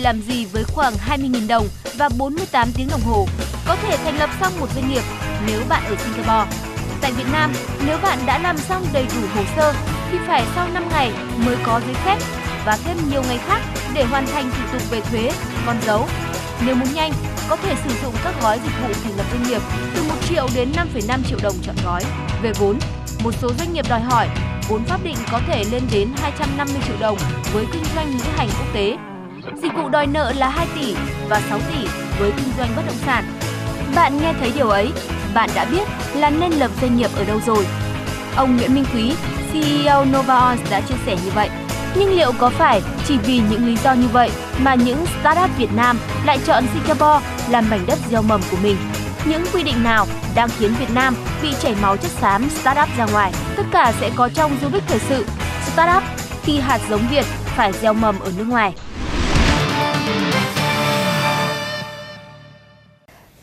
làm gì với khoảng 20.000 đồng và 48 tiếng đồng hồ? Có thể thành lập xong một doanh nghiệp nếu bạn ở Singapore. Tại Việt Nam, nếu bạn đã làm xong đầy đủ hồ sơ thì phải sau 5 ngày mới có giấy phép và thêm nhiều ngày khác để hoàn thành thủ tục về thuế, con dấu. Nếu muốn nhanh, có thể sử dụng các gói dịch vụ thành lập doanh nghiệp từ 1 triệu đến 5,5 triệu đồng chọn gói. Về vốn, một số doanh nghiệp đòi hỏi vốn pháp định có thể lên đến 250 triệu đồng với kinh doanh lữ hành quốc tế. Dịch vụ đòi nợ là 2 tỷ và 6 tỷ với kinh doanh bất động sản. Bạn nghe thấy điều ấy, bạn đã biết là nên lập doanh nghiệp ở đâu rồi. Ông Nguyễn Minh Quý, CEO Novaons đã chia sẻ như vậy. Nhưng liệu có phải chỉ vì những lý do như vậy mà những startup Việt Nam lại chọn Singapore làm mảnh đất gieo mầm của mình? Những quy định nào đang khiến Việt Nam bị chảy máu chất xám startup ra ngoài? Tất cả sẽ có trong du kích thời sự Startup khi hạt giống Việt phải gieo mầm ở nước ngoài.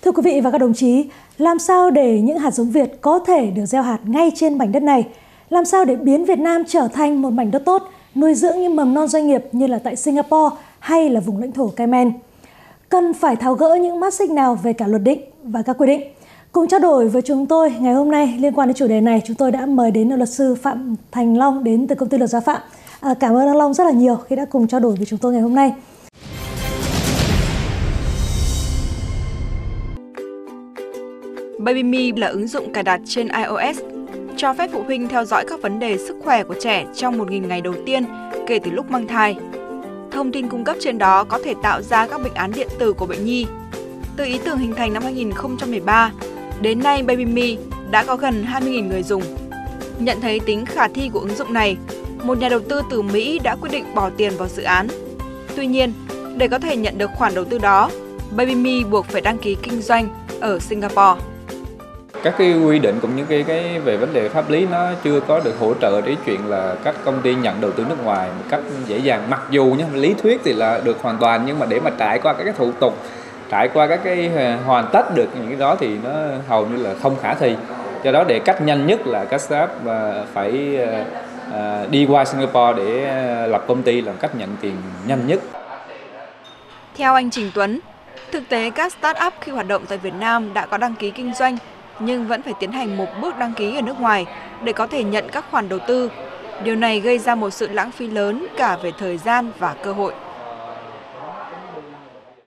Thưa quý vị và các đồng chí, làm sao để những hạt giống Việt có thể được gieo hạt ngay trên mảnh đất này? Làm sao để biến Việt Nam trở thành một mảnh đất tốt, nuôi dưỡng những mầm non doanh nghiệp như là tại Singapore hay là vùng lãnh thổ Cayman? Cần phải tháo gỡ những mắt xích nào về cả luật định và các quy định? Cùng trao đổi với chúng tôi ngày hôm nay liên quan đến chủ đề này, chúng tôi đã mời đến luật sư Phạm Thành Long đến từ công ty luật gia Phạm. À, cảm ơn anh Long rất là nhiều khi đã cùng trao đổi với chúng tôi ngày hôm nay. BabyMe là ứng dụng cài đặt trên iOS, cho phép phụ huynh theo dõi các vấn đề sức khỏe của trẻ trong 1.000 ngày đầu tiên kể từ lúc mang thai. Thông tin cung cấp trên đó có thể tạo ra các bệnh án điện tử của bệnh nhi. Từ ý tưởng hình thành năm 2013, đến nay BabyMe đã có gần 20.000 người dùng. Nhận thấy tính khả thi của ứng dụng này, một nhà đầu tư từ Mỹ đã quyết định bỏ tiền vào dự án. Tuy nhiên, để có thể nhận được khoản đầu tư đó, BabyMe buộc phải đăng ký kinh doanh ở Singapore các cái quy định cũng như cái cái về vấn đề pháp lý nó chưa có được hỗ trợ để chuyện là các công ty nhận đầu tư nước ngoài một cách dễ dàng mặc dù nhé lý thuyết thì là được hoàn toàn nhưng mà để mà trải qua các cái thủ tục trải qua các cái ờ, hoàn tất được những cái đó thì nó hầu như là không khả thi do đó để cách nhanh nhất là các startup ờ, phải ờ, đi qua Singapore để lập công ty làm cách nhận tiền nhanh nhất. Theo anh Trình Tuấn, thực tế các startup khi hoạt động tại Việt Nam đã có đăng ký kinh doanh nhưng vẫn phải tiến hành một bước đăng ký ở nước ngoài để có thể nhận các khoản đầu tư. Điều này gây ra một sự lãng phí lớn cả về thời gian và cơ hội.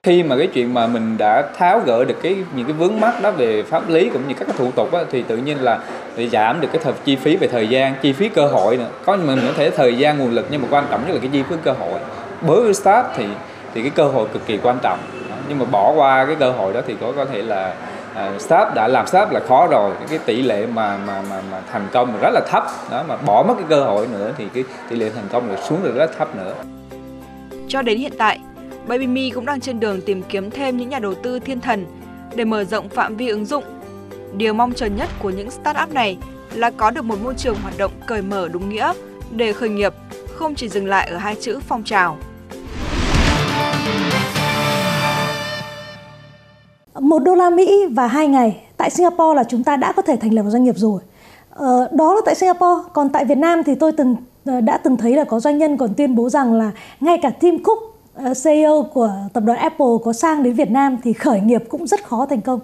Khi mà cái chuyện mà mình đã tháo gỡ được cái những cái vướng mắc đó về pháp lý cũng như các cái thủ tục đó, thì tự nhiên là để giảm được cái thời chi phí về thời gian, chi phí cơ hội nữa. Có mình có thể thời gian nguồn lực nhưng mà quan trọng nhất là cái chi phí cơ hội. Đối với start thì thì cái cơ hội cực kỳ quan trọng. Nhưng mà bỏ qua cái cơ hội đó thì có có thể là Ờ, à, startup đã làm startup là khó rồi cái tỷ lệ mà mà mà, mà thành công rất là thấp đó mà bỏ mất cái cơ hội nữa thì cái tỷ lệ thành công là xuống được rất thấp nữa cho đến hiện tại BabyMe cũng đang trên đường tìm kiếm thêm những nhà đầu tư thiên thần để mở rộng phạm vi ứng dụng. Điều mong chờ nhất của những startup này là có được một môi trường hoạt động cởi mở đúng nghĩa để khởi nghiệp, không chỉ dừng lại ở hai chữ phong trào. Một đô la Mỹ và hai ngày tại Singapore là chúng ta đã có thể thành lập một doanh nghiệp rồi. Ờ, đó là tại Singapore, còn tại Việt Nam thì tôi từng ờ, đã từng thấy là có doanh nhân còn tuyên bố rằng là ngay cả Tim Cook, ờ, CEO của tập đoàn Apple có sang đến Việt Nam thì khởi nghiệp cũng rất khó thành công.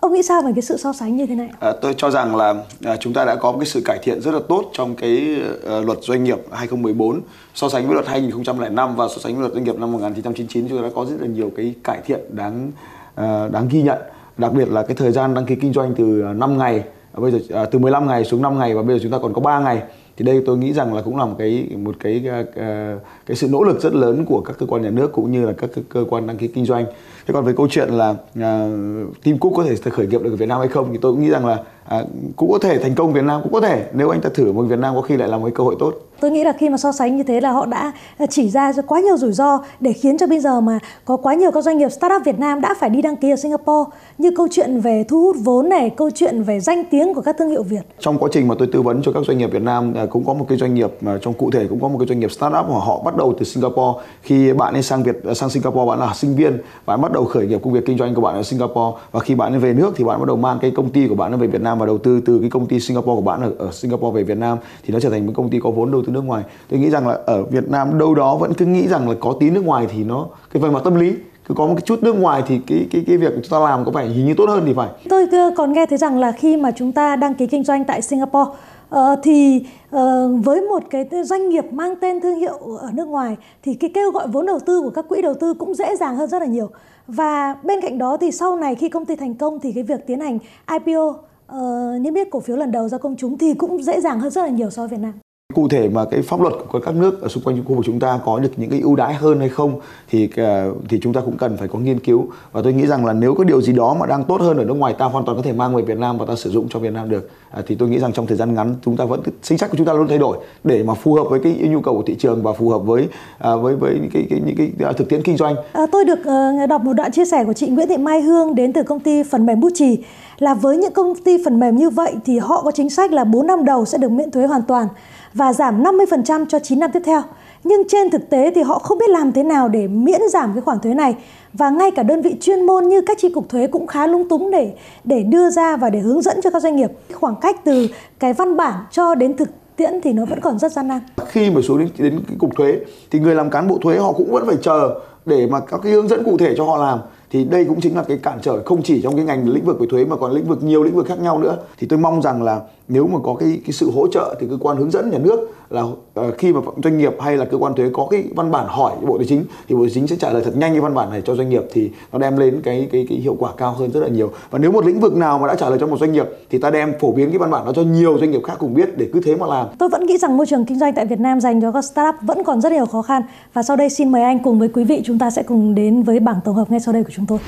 Ông nghĩ sao về cái sự so sánh như thế này? À, tôi cho rằng là à, chúng ta đã có một cái sự cải thiện rất là tốt trong cái uh, luật doanh nghiệp 2014 so sánh với luật 2005 và so sánh với luật doanh nghiệp năm 1999 chúng ta đã có rất là nhiều cái cải thiện đáng Ờ, đáng ghi nhận đặc biệt là cái thời gian đăng ký kinh doanh từ ờ, 5 ngày à, bây giờ à, từ 15 ngày xuống 5 ngày và bây giờ chúng ta còn có 3 ngày thì đây tôi nghĩ rằng là cũng là một cái một cái ờ, cái sự nỗ lực rất lớn của các cơ quan nhà nước cũng như là các cơ quan đăng ký kinh doanh. Thế còn về câu chuyện là uh, Tim Cook có thể khởi nghiệp được ở Việt Nam hay không thì tôi cũng nghĩ rằng là uh, cũng có thể thành công Việt Nam cũng có thể nếu anh ta thử một Việt Nam có khi lại là một cái cơ hội tốt. Tôi nghĩ là khi mà so sánh như thế là họ đã ờ, chỉ ra quá nhiều rủi ro để khiến cho bây giờ mà có quá nhiều các doanh nghiệp startup Việt Nam đã phải đi đăng ký ở Singapore. Như câu chuyện về thu hút vốn này, câu chuyện về danh tiếng của các thương hiệu Việt. Trong quá trình mà tôi tư vấn cho các doanh nghiệp Việt Nam ờ, cũng có một cái doanh nghiệp mà trong cụ thể cũng có một cái doanh nghiệp startup mà họ bắt đầu từ Singapore. Khi bạn ấy sang Việt ờ, sang Singapore bạn là sinh viên bạn bắt đầu khởi nghiệp công việc kinh doanh của bạn ở Singapore. Và khi bạn ấy về nước thì bạn bắt đầu mang cái công ty của bạn về Việt Nam và đầu tư từ cái công ty Singapore của bạn ở, ở Singapore về Việt Nam thì nó trở thành một công ty có vốn đầu từ nước ngoài. Tôi nghĩ rằng là ở Việt Nam đâu đó vẫn cứ nghĩ rằng là có tí nước ngoài thì nó cái phần mặt tâm lý cứ có một cái chút nước ngoài thì cái cái cái việc chúng ta làm có phải hình như tốt hơn thì phải. Tôi còn nghe thấy rằng là khi mà chúng ta đăng ký kinh doanh tại Singapore uh, thì uh, với một cái doanh nghiệp mang tên thương hiệu ở nước ngoài thì cái kêu gọi vốn đầu tư của các quỹ đầu tư cũng dễ dàng hơn rất là nhiều. Và bên cạnh đó thì sau này khi công ty thành công thì cái việc tiến hành IPO uh, ờ, niêm yết cổ phiếu lần đầu ra công chúng thì cũng dễ dàng hơn rất là nhiều so với Việt Nam cụ thể mà cái pháp luật của các nước ở xung quanh khu vực chúng ta có được những cái ưu đãi hơn hay không thì ờ, thì chúng ta cũng cần phải có nghiên cứu. Và tôi nghĩ rằng là nếu có điều gì đó mà đang tốt hơn ở nước ngoài, ta hoàn toàn có thể mang về Việt Nam và ta sử dụng cho Việt Nam được à, thì tôi nghĩ rằng trong thời gian ngắn chúng ta vẫn chính sách của chúng ta luôn thay đổi để mà phù hợp với cái nhu cầu của thị trường và phù hợp với à, với với những cái, cái những cái, cái thực tiễn kinh doanh. À, tôi được uh, đọc một đoạn chia sẻ của chị Nguyễn Thị Mai Hương đến từ công ty phần mềm Bút Trì là với những công ty phần mềm như vậy thì họ có chính sách là 4 năm đầu sẽ được miễn thuế hoàn toàn và giảm 50% cho 9 năm tiếp theo. Nhưng trên thực tế thì họ không biết làm thế nào để miễn giảm cái khoản thuế này và ngay cả đơn vị chuyên môn như các chi cục thuế cũng khá lung túng để để đưa ra và để hướng dẫn cho các doanh nghiệp. Khoảng cách từ cái văn bản cho đến thực tiễn thì nó vẫn còn rất gian nan. Khi mà xuống đến, đến cái cục thuế thì người làm cán bộ thuế họ cũng vẫn phải chờ để mà các cái hướng dẫn cụ thể cho họ làm thì đây cũng chính là cái cản trở không chỉ trong cái ngành lĩnh vực về thuế mà còn lĩnh vực nhiều lĩnh vực khác nhau nữa thì tôi mong rằng là nếu mà có cái cái sự hỗ trợ thì cơ quan hướng dẫn nhà nước là uh, khi mà doanh nghiệp hay là cơ quan thuế có cái văn bản hỏi bộ tài chính thì bộ tài chính sẽ trả lời thật nhanh cái văn bản này cho doanh nghiệp thì nó đem lên cái cái cái hiệu quả cao hơn rất là nhiều. Và nếu một lĩnh vực nào mà đã trả lời cho một doanh nghiệp thì ta đem phổ biến cái văn bản đó cho nhiều doanh nghiệp khác cùng biết để cứ thế mà làm. Tôi vẫn nghĩ rằng môi trường kinh doanh tại Việt Nam dành cho các startup vẫn còn rất nhiều khó khăn. Và sau đây xin mời anh cùng với quý vị chúng ta sẽ cùng đến với bảng tổng hợp ngay sau đây của chúng tôi.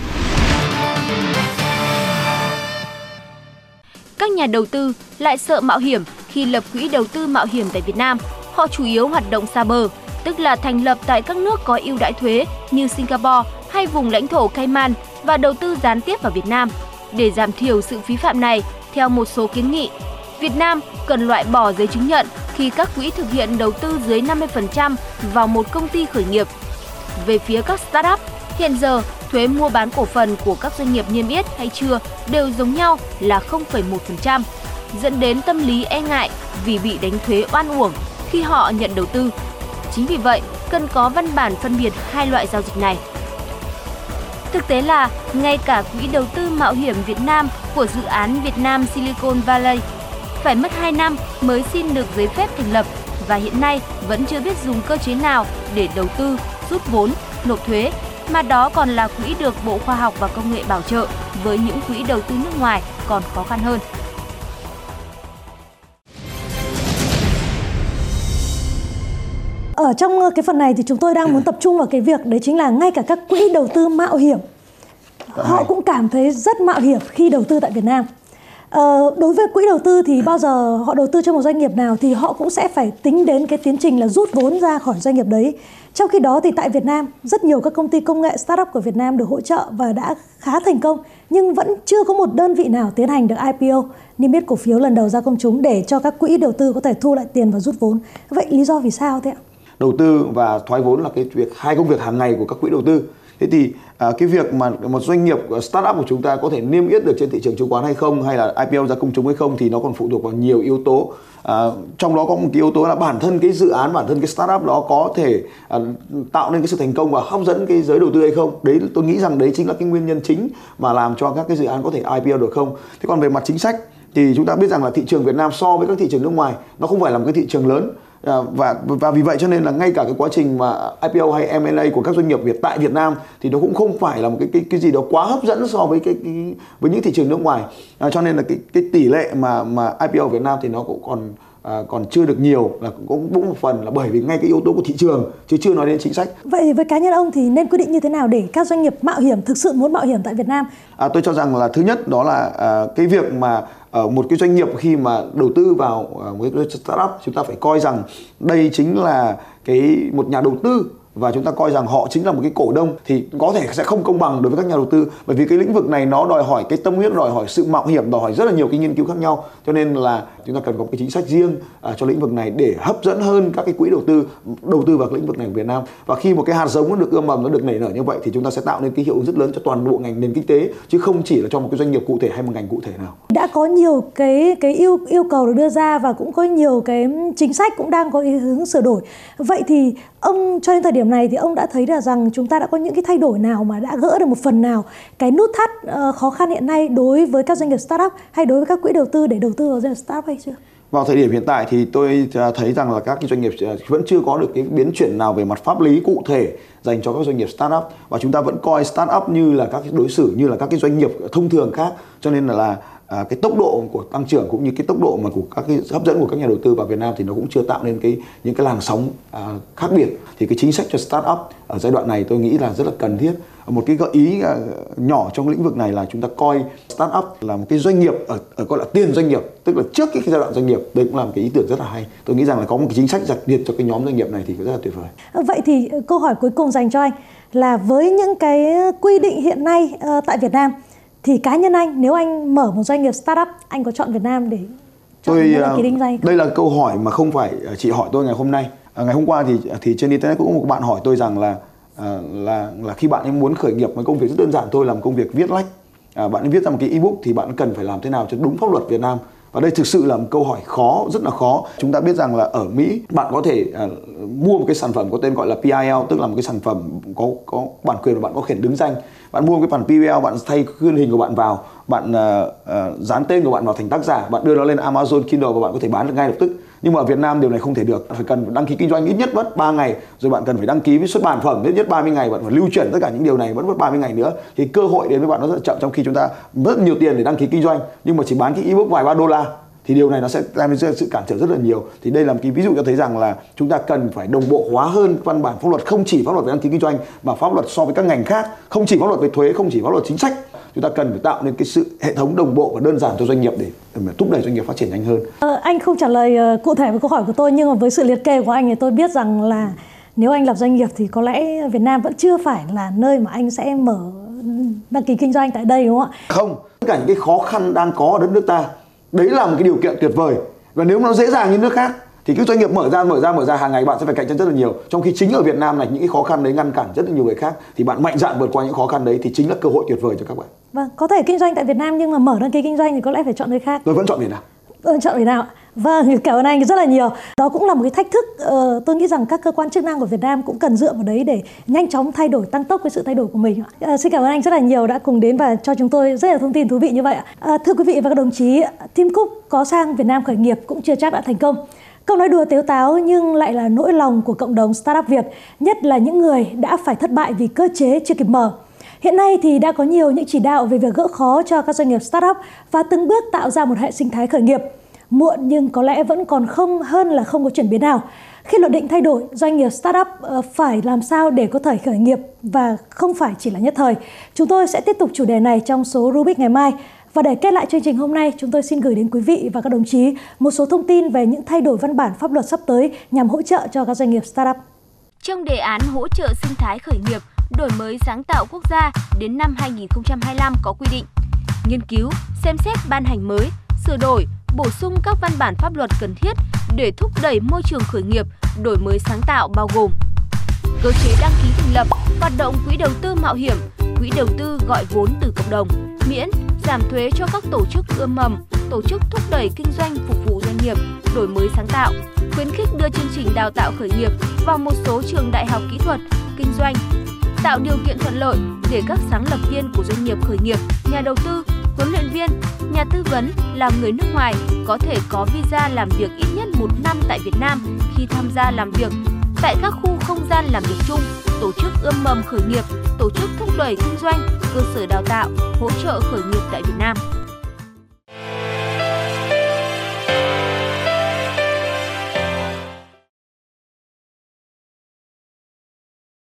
Các nhà đầu tư lại sợ mạo hiểm khi lập quỹ đầu tư mạo hiểm tại Việt Nam. Họ chủ yếu hoạt động xa bờ, tức là thành lập tại các nước có ưu đãi thuế như Singapore hay vùng lãnh thổ Cayman và đầu tư gián tiếp vào Việt Nam. Để giảm thiểu sự phí phạm này, theo một số kiến nghị, Việt Nam cần loại bỏ giấy chứng nhận khi các quỹ thực hiện đầu tư dưới 50% vào một công ty khởi nghiệp. Về phía các startup, hiện giờ thuế mua bán cổ phần của các doanh nghiệp niêm yết hay chưa đều giống nhau là 0,1%, dẫn đến tâm lý e ngại vì bị đánh thuế oan uổng khi họ nhận đầu tư. Chính vì vậy, cần có văn bản phân biệt hai loại giao dịch này. Thực tế là, ngay cả quỹ đầu tư mạo hiểm Việt Nam của dự án Việt Nam Silicon Valley phải mất 2 năm mới xin được giấy phép thành lập và hiện nay vẫn chưa biết dùng cơ chế nào để đầu tư, rút vốn, nộp thuế mà đó còn là quỹ được Bộ Khoa học và Công nghệ bảo trợ với những quỹ đầu tư nước ngoài còn khó khăn hơn. Ở trong cái phần này thì chúng tôi đang muốn tập trung vào cái việc đấy chính là ngay cả các quỹ đầu tư mạo hiểm họ cũng cảm thấy rất mạo hiểm khi đầu tư tại Việt Nam. Ờ, đối với quỹ đầu tư thì bao giờ họ đầu tư cho một doanh nghiệp nào thì họ cũng sẽ phải tính đến cái tiến trình là rút vốn ra khỏi doanh nghiệp đấy trong khi đó thì tại Việt Nam, rất nhiều các công ty công nghệ startup của Việt Nam được hỗ trợ và đã khá thành công nhưng vẫn chưa có một đơn vị nào tiến hành được IPO niêm yết cổ phiếu lần đầu ra công chúng để cho các quỹ đầu tư có thể thu lại tiền và rút vốn. Vậy lý do vì sao thế ạ? Đầu tư và thoái vốn là cái việc hai công việc hàng ngày của các quỹ đầu tư. Thế thì à, cái việc mà một doanh nghiệp à, startup của chúng ta có thể niêm yết được trên thị trường chứng khoán hay không hay là IPO ra công chúng hay không thì nó còn phụ thuộc vào nhiều yếu tố. À, trong đó có một cái yếu tố là bản thân cái dự án bản thân cái startup đó có thể à, tạo nên cái sự thành công và hấp dẫn cái giới đầu tư hay không. Đấy tôi nghĩ rằng đấy chính là cái nguyên nhân chính mà làm cho các cái dự án có thể IPO được không. Thế còn về mặt chính sách thì chúng ta biết rằng là thị trường Việt Nam so với các thị trường nước ngoài nó không phải là một cái thị trường lớn. À, và và vì vậy cho nên là ngay cả cái quá trình mà IPO hay M&A của các doanh nghiệp Việt tại Việt Nam thì nó cũng không phải là một cái cái cái gì đó quá hấp dẫn so với cái, cái với những thị trường nước ngoài. À, cho nên là cái cái tỷ lệ mà mà IPO Việt Nam thì nó cũng còn à, còn chưa được nhiều là cũng cũng một phần là bởi vì ngay cái yếu tố của thị trường chứ chưa nói đến chính sách. Vậy với cá nhân ông thì nên quyết định như thế nào để các doanh nghiệp mạo hiểm thực sự muốn mạo hiểm tại Việt Nam? À, tôi cho rằng là thứ nhất đó là à, cái việc mà ở một cái doanh nghiệp khi mà đầu tư vào à, một cái startup chúng ta phải coi rằng đây chính là cái một nhà đầu tư và chúng ta coi rằng họ chính là một cái cổ đông thì có thể sẽ không công bằng đối với các nhà đầu tư bởi vì cái lĩnh vực này nó đòi hỏi cái tâm huyết đòi hỏi sự mạo hiểm đòi hỏi rất là nhiều cái nghiên cứu khác nhau cho nên là chúng ta cần có cái chính sách riêng à, cho lĩnh vực này để hấp dẫn hơn các cái quỹ đầu tư đầu tư vào cái lĩnh vực này của Việt Nam. Và khi một cái hạt giống nó được ươm mầm nó được nảy nở như vậy thì chúng ta sẽ tạo nên cái hiệu ứng rất lớn cho toàn bộ ngành nền kinh tế chứ không chỉ là cho một cái doanh nghiệp cụ thể hay một ngành cụ thể nào. Đã có nhiều cái cái yêu yêu cầu được đưa ra và cũng có nhiều cái chính sách cũng đang có ý hướng sửa đổi. Vậy thì ông cho đến thời điểm này thì ông đã thấy là rằng chúng ta đã có những cái thay đổi nào mà đã gỡ được một phần nào cái nút thắt uh, khó khăn hiện nay đối với các doanh nghiệp startup hay đối với các quỹ đầu tư để đầu tư vào doanh nghiệp startup hay chưa? Vào thời điểm hiện tại thì tôi à, thấy rằng là các cái doanh nghiệp à, vẫn chưa có được cái biến chuyển nào về mặt pháp lý cụ thể dành cho các doanh nghiệp startup và chúng ta vẫn coi startup như là các cái đối xử như là các cái doanh nghiệp thông thường khác cho nên là, là à, cái tốc độ của tăng trưởng cũng như cái tốc độ mà của các cái hấp dẫn của các nhà đầu tư vào Việt Nam thì nó cũng chưa tạo nên cái những cái làn sóng à, khác biệt. Thì cái chính sách cho startup ở giai đoạn này tôi nghĩ là rất là cần thiết. Một cái gợi ý à, nhỏ trong lĩnh vực này là chúng ta coi startup là một cái doanh nghiệp ở, ở gọi là tiền doanh nghiệp tức là trước cái giai đoạn doanh nghiệp. Đây cũng là một cái ý tưởng rất là hay. Tôi nghĩ rằng là có một cái chính sách đặc biệt cho cái nhóm doanh nghiệp này thì rất là tuyệt vời. Ờ, vậy thì câu hỏi cuối cùng dành cho anh là với những cái quy định hiện nay uh, tại Việt Nam thì cá nhân anh nếu anh mở một doanh nghiệp startup anh có chọn Việt Nam để chọn tôi đăng ký kinh doanh đây là câu hỏi mà không phải chị hỏi tôi ngày hôm nay. À, ngày hôm qua thì thì trên internet cũng có một bạn hỏi tôi rằng là à, là là khi bạn ấy muốn khởi nghiệp một công việc rất đơn giản thôi làm công việc viết lách à, bạn ấy viết ra một cái ebook thì bạn cần phải làm thế nào cho đúng pháp luật Việt Nam và đây thực sự là một câu hỏi khó rất là khó. Chúng ta biết rằng là ở Mỹ bạn có thể uh, mua một cái sản phẩm có tên gọi là PIL tức là một cái sản phẩm có có bản quyền và bạn có quyền đứng danh. Bạn mua một cái bản PIL bạn thay khuôn hình của bạn vào bạn uh, uh, dán tên của bạn vào thành tác giả bạn đưa nó lên Amazon Kindle và bạn có thể bán được ngay lập tức nhưng mà ở Việt Nam điều này không thể được. Phải cần đăng ký kinh doanh ít nhất mất 3 ngày, rồi bạn cần phải đăng ký với xuất bản phẩm ít nhất 30 ngày, bạn phải lưu chuyển tất cả những điều này, vẫn mất 30 ngày nữa. Thì cơ hội đến với bạn nó rất là chậm trong khi chúng ta rất nhiều tiền để đăng ký kinh doanh, nhưng mà chỉ bán cái ebook vài ba đô la. Thì điều này nó sẽ làm ra sự cản trở rất là nhiều. Thì đây là một cái ví dụ cho thấy rằng là chúng ta cần phải đồng bộ hóa hơn văn bản pháp luật, không chỉ pháp luật về đăng ký kinh doanh, mà pháp luật so với các ngành khác. Không chỉ pháp luật về thuế, không chỉ pháp luật chính sách chúng ta cần phải tạo nên cái sự hệ thống đồng bộ và đơn giản cho doanh nghiệp để, để thúc đẩy doanh nghiệp phát triển nhanh hơn. Ờ, anh không trả lời uh, cụ thể với câu hỏi của tôi nhưng mà với sự liệt kê của anh thì tôi biết rằng là nếu anh lập doanh nghiệp thì có lẽ Việt Nam vẫn chưa phải là nơi mà anh sẽ mở đăng ký kinh doanh tại đây đúng không ạ? Không, tất cả những cái khó khăn đang có ở đất nước ta đấy là một cái điều kiện tuyệt vời và nếu nó dễ dàng như nước khác thì cứ doanh nghiệp mở ra mở ra mở ra hàng ngày bạn sẽ phải cạnh tranh rất là nhiều trong khi chính ở Việt Nam này những cái khó khăn đấy ngăn cản rất là nhiều người khác thì bạn mạnh dạn vượt qua những khó khăn đấy thì chính là cơ hội tuyệt vời cho các bạn vâng có thể kinh doanh tại Việt Nam nhưng mà mở đăng ký kinh doanh thì có lẽ phải chọn nơi khác tôi vẫn chọn Việt Nam Ừ, chọn Việt Nam Vâng, cảm ơn anh rất là nhiều. Đó cũng là một cái thách thức. Uh, tôi nghĩ rằng các cơ quan chức năng của Việt Nam cũng cần dựa vào đấy để nhanh chóng thay đổi, tăng tốc với sự thay đổi của mình. Uh, xin cảm ơn anh rất là nhiều đã cùng đến và cho chúng tôi rất là thông tin thú vị như vậy. Uh, thưa quý vị và các đồng chí, Tim Cook có sang Việt Nam khởi nghiệp cũng chưa chắc đã thành công. Câu nói đùa tiếu táo nhưng lại là nỗi lòng của cộng đồng startup Việt, nhất là những người đã phải thất bại vì cơ chế chưa kịp mở. Hiện nay thì đã có nhiều những chỉ đạo về việc gỡ khó cho các doanh nghiệp startup và từng bước tạo ra một hệ sinh thái khởi nghiệp muộn nhưng có lẽ vẫn còn không hơn là không có chuyển biến nào. Khi luật định thay đổi, doanh nghiệp startup ờ, phải làm sao để có thể khởi nghiệp và không phải chỉ là nhất thời. Chúng tôi sẽ tiếp tục chủ đề này trong số Rubik ngày mai. Và để kết lại chương trình hôm nay, chúng tôi xin gửi đến quý vị và các đồng chí một số thông tin về những thay đổi văn bản pháp luật sắp tới nhằm hỗ trợ cho các doanh nghiệp startup. Trong đề án hỗ trợ sinh thái khởi nghiệp, đổi mới sáng tạo quốc gia đến năm 2025 có quy định nghiên cứu, xem xét ban hành mới, sửa đổi, bổ sung các văn bản pháp luật cần thiết để thúc đẩy môi trường khởi nghiệp, đổi mới sáng tạo bao gồm cơ chế đăng ký thành lập, hoạt động quỹ đầu tư mạo hiểm, quỹ đầu tư gọi vốn từ cộng đồng, miễn giảm thuế cho các tổ chức ươm mầm, tổ chức thúc đẩy kinh doanh phục vụ doanh nghiệp, đổi mới sáng tạo, khuyến khích đưa chương trình đào tạo khởi nghiệp vào một số trường đại học kỹ thuật, kinh doanh, tạo điều kiện thuận lợi để các sáng lập viên của doanh nghiệp khởi nghiệp, nhà đầu tư huấn luyện viên, nhà tư vấn là người nước ngoài có thể có visa làm việc ít nhất một năm tại Việt Nam khi tham gia làm việc tại các khu không gian làm việc chung, tổ chức ươm mầm khởi nghiệp, tổ chức thúc đẩy kinh doanh, cơ sở đào tạo, hỗ trợ khởi nghiệp tại Việt Nam.